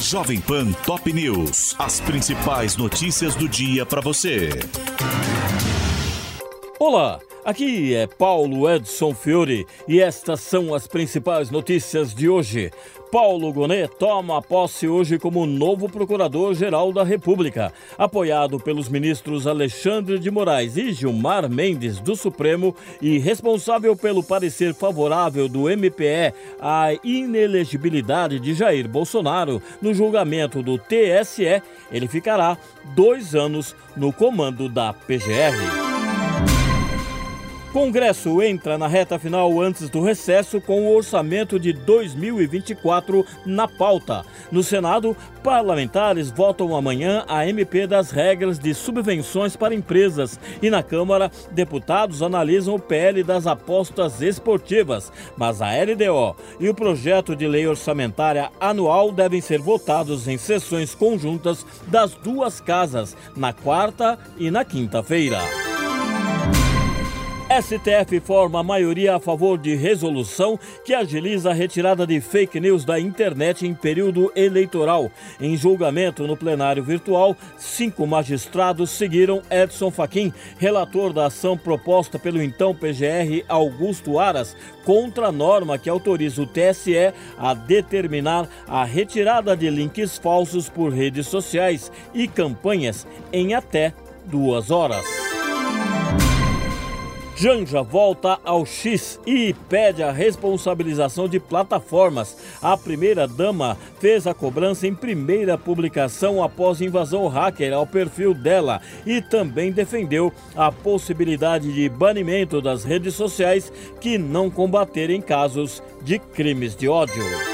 Jovem Pan Top News. As principais notícias do dia para você. Olá, aqui é Paulo Edson Fiore e estas são as principais notícias de hoje. Paulo Gonet toma posse hoje como novo Procurador-Geral da República, apoiado pelos ministros Alexandre de Moraes e Gilmar Mendes do Supremo e responsável pelo parecer favorável do MPE à inelegibilidade de Jair Bolsonaro no julgamento do TSE. Ele ficará dois anos no comando da PGR. Congresso entra na reta final antes do recesso com o orçamento de 2024 na pauta. No Senado, parlamentares votam amanhã a MP das regras de subvenções para empresas e na Câmara, deputados analisam o PL das apostas esportivas. Mas a LDO e o projeto de lei orçamentária anual devem ser votados em sessões conjuntas das duas casas, na quarta e na quinta-feira. STF forma maioria a favor de resolução que agiliza a retirada de fake news da internet em período eleitoral. Em julgamento no plenário virtual, cinco magistrados seguiram Edson Fachin, relator da ação proposta pelo então PGR Augusto Aras, contra a norma que autoriza o TSE a determinar a retirada de links falsos por redes sociais e campanhas em até duas horas. Janja volta ao X e pede a responsabilização de plataformas. A primeira-dama fez a cobrança em primeira publicação após invasão hacker ao perfil dela e também defendeu a possibilidade de banimento das redes sociais que não combaterem casos de crimes de ódio.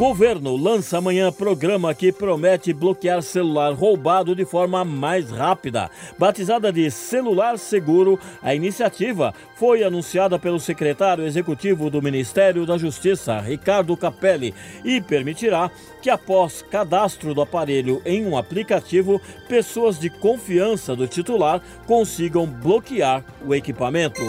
Governo lança amanhã programa que promete bloquear celular roubado de forma mais rápida. Batizada de Celular Seguro, a iniciativa foi anunciada pelo secretário executivo do Ministério da Justiça, Ricardo Capelli, e permitirá que, após cadastro do aparelho em um aplicativo, pessoas de confiança do titular consigam bloquear o equipamento.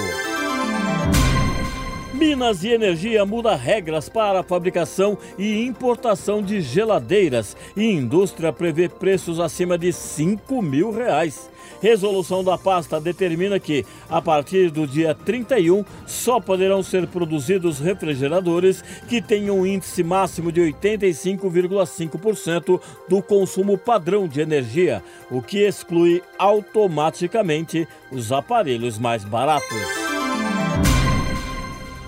Minas e Energia muda regras para a fabricação e importação de geladeiras e indústria prevê preços acima de 5 mil reais. Resolução da pasta determina que, a partir do dia 31, só poderão ser produzidos refrigeradores que tenham um índice máximo de 85,5% do consumo padrão de energia, o que exclui automaticamente os aparelhos mais baratos.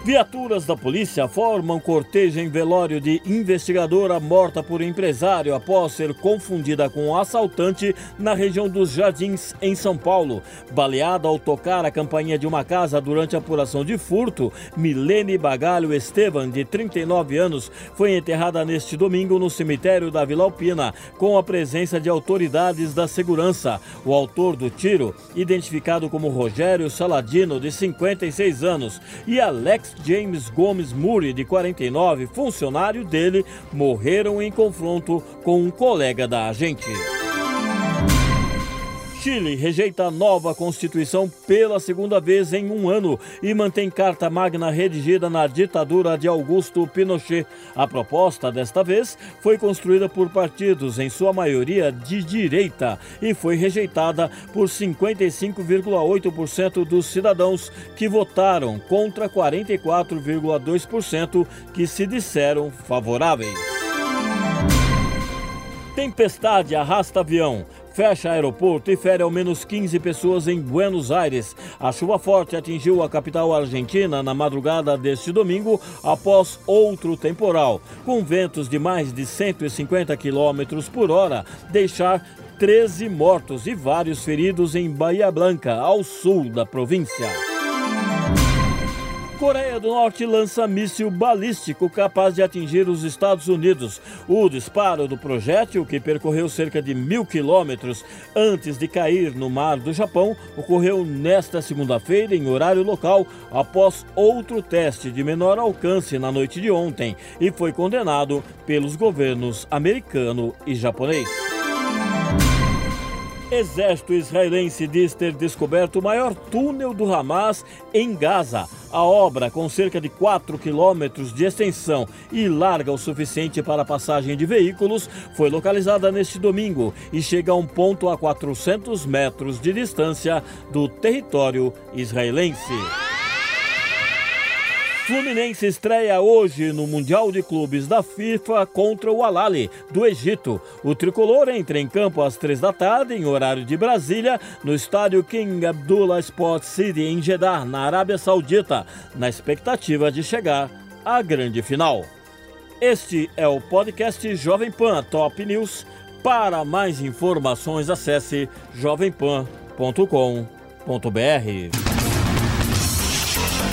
Viaturas da polícia formam cortejo em velório de investigadora morta por empresário após ser confundida com um assaltante na região dos Jardins, em São Paulo. Baleada ao tocar a campainha de uma casa durante a apuração de furto, Milene Bagalho Estevan, de 39 anos, foi enterrada neste domingo no cemitério da Vila Alpina, com a presença de autoridades da segurança. O autor do tiro, identificado como Rogério Saladino, de 56 anos, e Alex James Gomes Murray, de 49, funcionário dele, morreram em confronto com um colega da agente. Chile rejeita a nova Constituição pela segunda vez em um ano e mantém Carta Magna redigida na ditadura de Augusto Pinochet. A proposta, desta vez, foi construída por partidos, em sua maioria de direita, e foi rejeitada por 55,8% dos cidadãos que votaram contra 44,2% que se disseram favoráveis. Tempestade arrasta avião fecha aeroporto e fere ao menos 15 pessoas em Buenos Aires. A chuva forte atingiu a capital argentina na madrugada deste domingo após outro temporal, com ventos de mais de 150 km por hora, deixar 13 mortos e vários feridos em Bahia Blanca, ao sul da província. Coreia do Norte lança míssil balístico capaz de atingir os Estados Unidos. O disparo do projétil, que percorreu cerca de mil quilômetros antes de cair no mar do Japão, ocorreu nesta segunda-feira, em horário local, após outro teste de menor alcance na noite de ontem e foi condenado pelos governos americano e japonês. Exército israelense diz ter descoberto o maior túnel do Hamas em Gaza. A obra, com cerca de 4 quilômetros de extensão e larga o suficiente para a passagem de veículos, foi localizada neste domingo e chega a um ponto a 400 metros de distância do território israelense. Fluminense estreia hoje no Mundial de Clubes da FIFA contra o Alali, do Egito. O tricolor entra em campo às três da tarde, em horário de Brasília, no estádio King Abdullah Sport City, em Jeddah, na Arábia Saudita, na expectativa de chegar à grande final. Este é o podcast Jovem Pan Top News. Para mais informações, acesse jovempan.com.br.